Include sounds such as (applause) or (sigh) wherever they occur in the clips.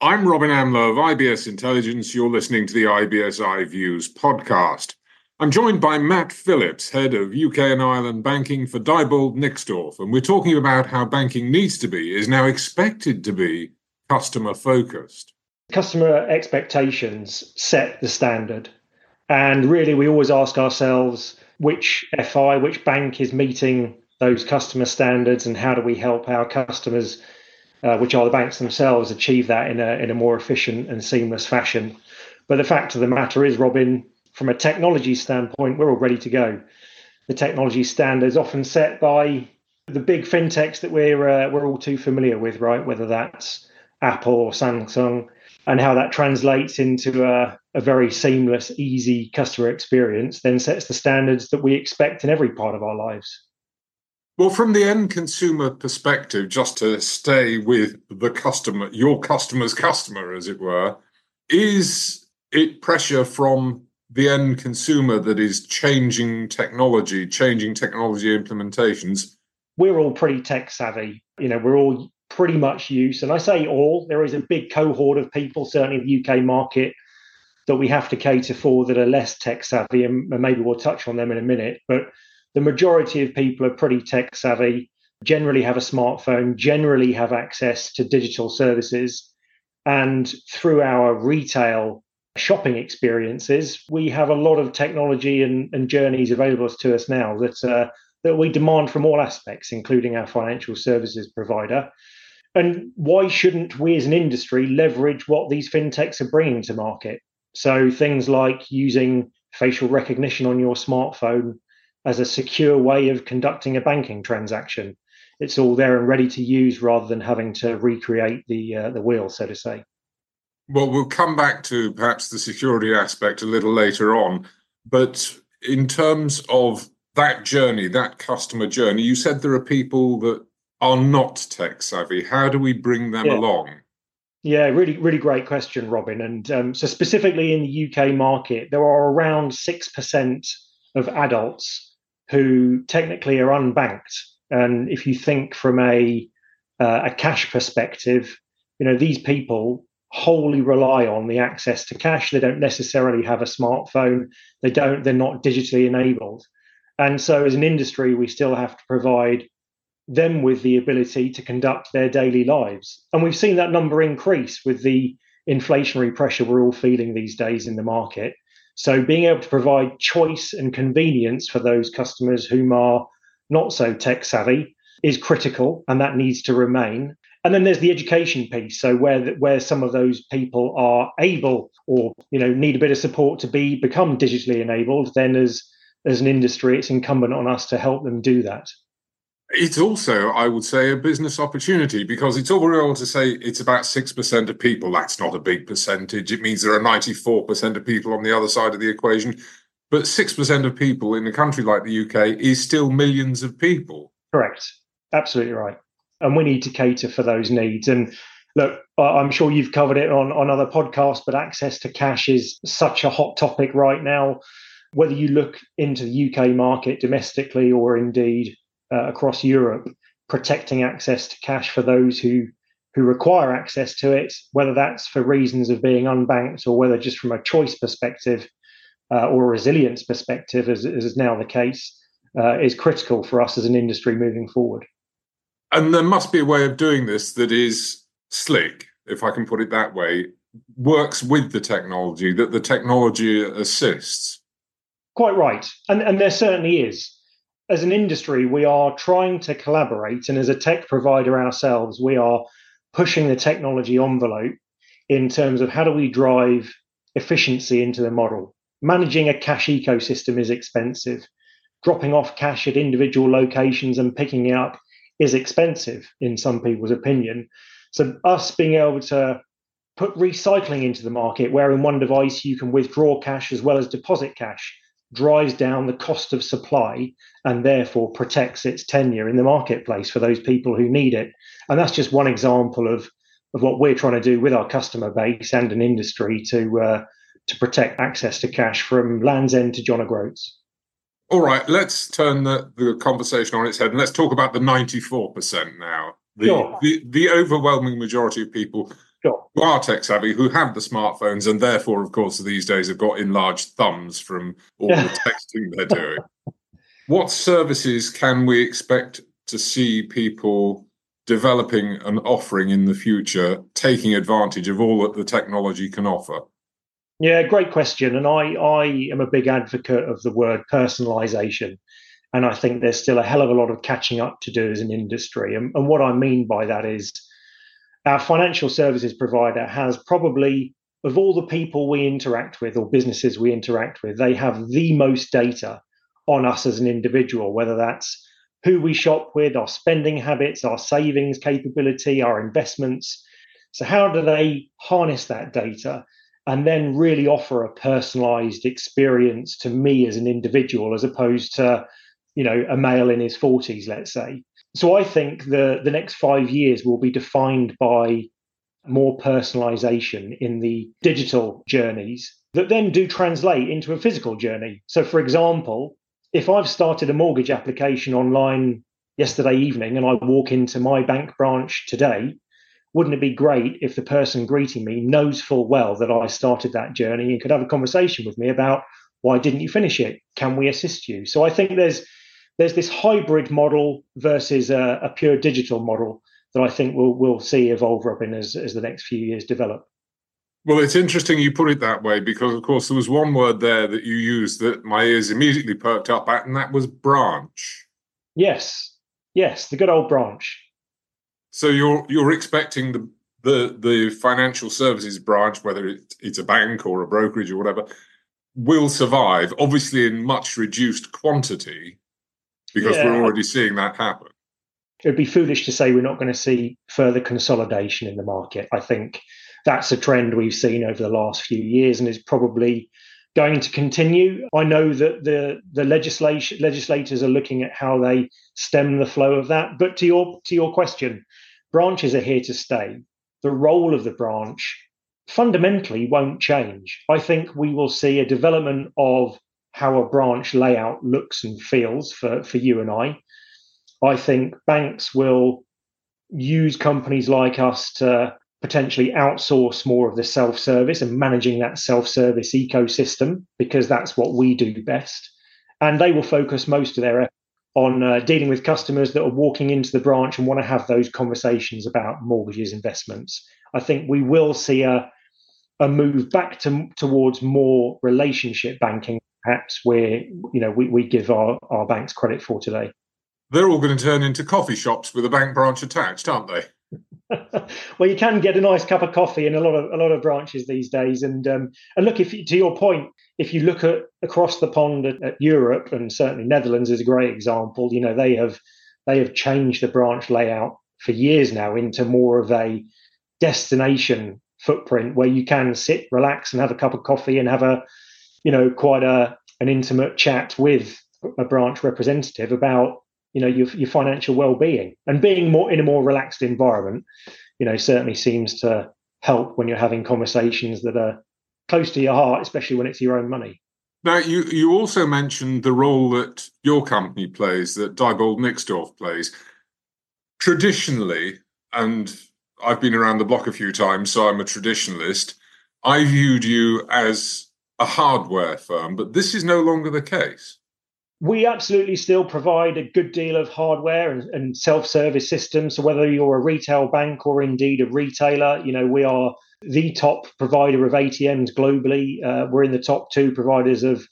I'm Robin Amlôt of IBS Intelligence. You're listening to the IBS iViews podcast. I'm joined by Matt Phillips, head of UK and Ireland banking for Diebold Nixdorf, and we're talking about how banking needs to be, is now expected to be customer focused. Customer expectations set the standard. And really, we always ask ourselves which FI, which bank is meeting those customer standards, and how do we help our customers, uh, which are the banks themselves, achieve that in a, in a more efficient and seamless fashion. But the fact of the matter is, Robin, from a technology standpoint, we're all ready to go. The technology standards often set by the big fintechs that we're uh, we're all too familiar with, right? Whether that's Apple or Samsung, and how that translates into a, a very seamless, easy customer experience, then sets the standards that we expect in every part of our lives. Well, from the end consumer perspective, just to stay with the customer, your customer's (laughs) customer, as it were, is it pressure from the end consumer that is changing technology, changing technology implementations. We're all pretty tech savvy. You know, we're all pretty much used, and I say all, there is a big cohort of people, certainly in the UK market, that we have to cater for that are less tech savvy, and maybe we'll touch on them in a minute. But the majority of people are pretty tech savvy, generally have a smartphone, generally have access to digital services. And through our retail shopping experiences, we have a lot of technology and, and journeys available to us now that uh, that we demand from all aspects, including our financial services provider. And why shouldn't we as an industry leverage what these fintechs are bringing to market? So things like using facial recognition on your smartphone as a secure way of conducting a banking transaction. It's all there and ready to use rather than having to recreate the uh, the wheel, so to say. Well, we'll come back to perhaps the security aspect a little later on. But in terms of that journey, that customer journey, you said there are people that are not tech savvy. How do we bring them yeah. along? Yeah, really, really great question, Robin. And um, so, specifically in the UK market, there are around 6% of adults who technically are unbanked. And if you think from a, uh, a cash perspective, you know, these people wholly rely on the access to cash. They don't necessarily have a smartphone. They don't. They're not digitally enabled, and so as an industry, we still have to provide them with the ability to conduct their daily lives. And we've seen that number increase with the inflationary pressure we're all feeling these days in the market. So being able to provide choice and convenience for those customers whom are not so tech savvy is critical, and that needs to remain. And then there's the education piece. So where where some of those people are able or you know need a bit of support to be become digitally enabled, then as as an industry, it's incumbent on us to help them do that. It's also, I would say, a business opportunity because it's all very to say it's about 6% of people. That's not a big percentage. It means there are 94% of people on the other side of the equation. But 6% of people in a country like the UK is still millions of people. Correct. Absolutely right and we need to cater for those needs. And look, I'm sure you've covered it on, on other podcasts, but access to cash is such a hot topic right now. Whether you look into the UK market domestically or indeed uh, across Europe, protecting access to cash for those who who require access to it, whether that's for reasons of being unbanked or whether just from a choice perspective uh, or a resilience perspective, as, as is now the case, uh, is critical for us as an industry moving forward. And there must be a way of doing this that is slick, if I can put it that way, works with the technology, that the technology assists. Quite right. And, and there certainly is. As an industry, we are trying to collaborate. And as a tech provider ourselves, we are pushing the technology envelope in terms of how do we drive efficiency into the model. Managing a cash ecosystem is expensive. Dropping off cash at individual locations and picking it up is expensive in some people's opinion. So us being able to put recycling into the market, where in one device you can withdraw cash as well as deposit cash, drives down the cost of supply and therefore protects its tenure in the marketplace for those people who need it. And that's just one example of of what we're trying to do with our customer base and an industry to uh, to protect access to cash from Land's End to John O'Groats. All right, let's turn the, the conversation on its head and let's talk about the 94% now. The, sure. the, the overwhelming majority of people Sure. Who are tech savvy, who have the smartphones, and therefore, of course, these days have got enlarged thumbs from all the (laughs) texting they're doing. What services can we expect to see people developing and offering in the future, taking advantage of all that the technology can offer? Yeah, great question. And I, I am a big advocate of the word personalization. And I think there's still a hell of a lot of catching up to do as an industry. And, and what I mean by that is our financial services provider has probably, of all the people we interact with or businesses we interact with, they have the most data on us as an individual, whether that's who we shop with, our spending habits, our savings capability, our investments. So, how do they harness that data and then really offer a personalized experience to me as an individual, as opposed to, you know, a male in his 40s, let's say? So, I think the, the next five years will be defined by more personalization in the digital journeys that then do translate into a physical journey. So, for example, if I've started a mortgage application online yesterday evening and I walk into my bank branch today, wouldn't it be great if the person greeting me knows full well that I started that journey and could have a conversation with me about why didn't you finish it? Can we assist you? So I think there's there's this hybrid model versus a, a pure digital model that I think we'll we'll see evolve, Robin, as as the next few years develop. Well, it's interesting you put it that way because, of course, there was one word there that you used that my ears immediately perked up at, and that was branch. Yes, yes, the good old branch. So you're you're expecting the the the financial services branch, whether it, it's a bank or a brokerage or whatever, will survive, obviously in much reduced quantity, because yeah. we're already seeing that happen. It would be foolish to say we're not going to see further consolidation in the market. I think that's a trend we've seen over the last few years and is probably going to continue. I know that the the legislation legislators are looking at how they stem the flow of that. But to your to your question, branches are here to stay. The role of the branch fundamentally won't change. I think we will see a development of how a branch layout looks and feels for, for you and I. I think banks will use companies like us to potentially outsource more of the self service and managing that self service ecosystem because that's what we do best. And they will focus most of their effort on uh, dealing with customers that are walking into the branch and want to have those conversations about mortgages, investments. I think we will see a, a move back to, towards more relationship banking, perhaps where you know we, we give our, our banks credit for today. They're all going to turn into coffee shops with a bank branch attached, aren't they? (laughs) (laughs) well, you can get a nice cup of coffee in a lot of a lot of branches these days. And um, and look, if to your point, if you look at across the pond at, at, Europe, and certainly Netherlands is a great example. You know, they have they have changed the branch layout for years now into more of a destination footprint where you can sit, relax, and have a cup of coffee and have a you know quite a an intimate chat with a branch representative about you know your, your financial well-being. And being more in a more relaxed environment you know certainly seems to help when you're having conversations that are close to your heart especially when it's your own money. Now you you also mentioned the role that your company plays that Diebold Nixdorf plays. Traditionally and I've been around the block a few times so I'm a traditionalist I viewed you as a hardware firm but this is no longer the case we absolutely still provide a good deal of hardware and, and, self-service systems. So whether you're a retail bank or indeed a retailer, you know we are the top provider of ATMs globally. Uh, we're in the top two providers of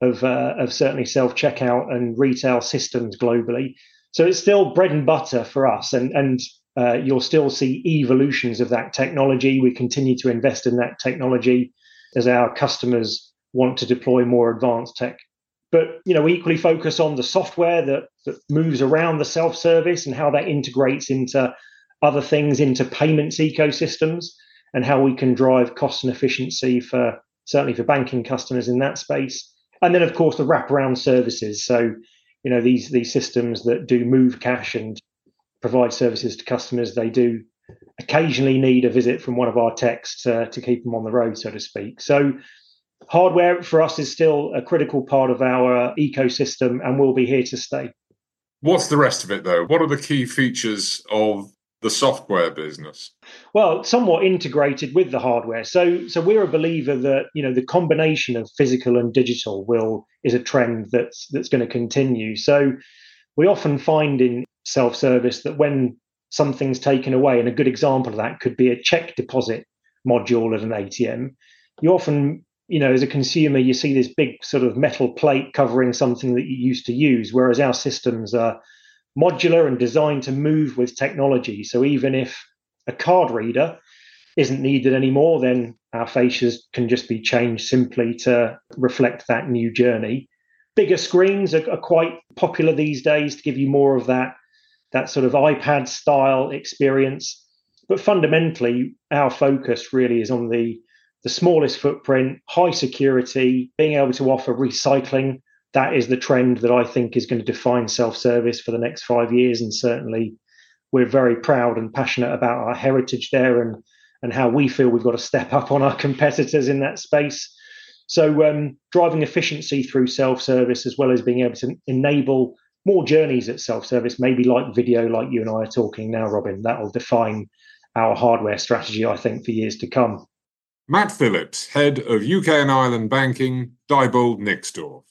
of, uh, of certainly self-checkout and retail systems globally. So it's still bread and butter for us, and and uh, you'll still see evolutions of that technology. We continue to invest in that technology as our customers want to deploy more advanced tech. But you know we equally focus on the software that, that moves around the self-service and how that integrates into other things into payments ecosystems and how we can drive cost and efficiency for certainly for banking customers in that space. And then of course the wraparound services. So you know these these systems that do move cash and provide services to customers they do occasionally need a visit from one of our techs to, to keep them on the road so to speak so hardware for us is still a critical part of our ecosystem and will be here to stay. What's the rest of it though? What are the key features of the software business? Well, somewhat integrated with the hardware. So, so we're a believer that you know the combination of physical and digital will is a trend that's that's going to continue. So, we often find in self-service that when something's taken away, and a good example of that could be a check deposit module at an ATM, you often you know, as a consumer, you see this big sort of metal plate covering something that you used to use, whereas our systems are modular and designed to move with technology. So even if a card reader isn't needed anymore, then our fascias can just be changed simply to reflect that new journey. Bigger screens are, are quite popular these days to give you more of that that sort of iPad style experience. But fundamentally, our focus really is on the the smallest footprint, high security, being able to offer recycling. That is the trend that I think is going to define self service for the next five years. And certainly, we're very proud and passionate about our heritage there and, and how we feel we've got to step up on our (laughs) competitors in that space. So, um, driving efficiency through self service, as well as being able to enable more journeys at self service, maybe like video, like you and I are talking now, Robin, that will define our hardware strategy, I think, for years to come. Matt Phillips, Head of UK and Ireland Banking, Diebold Nixdorf.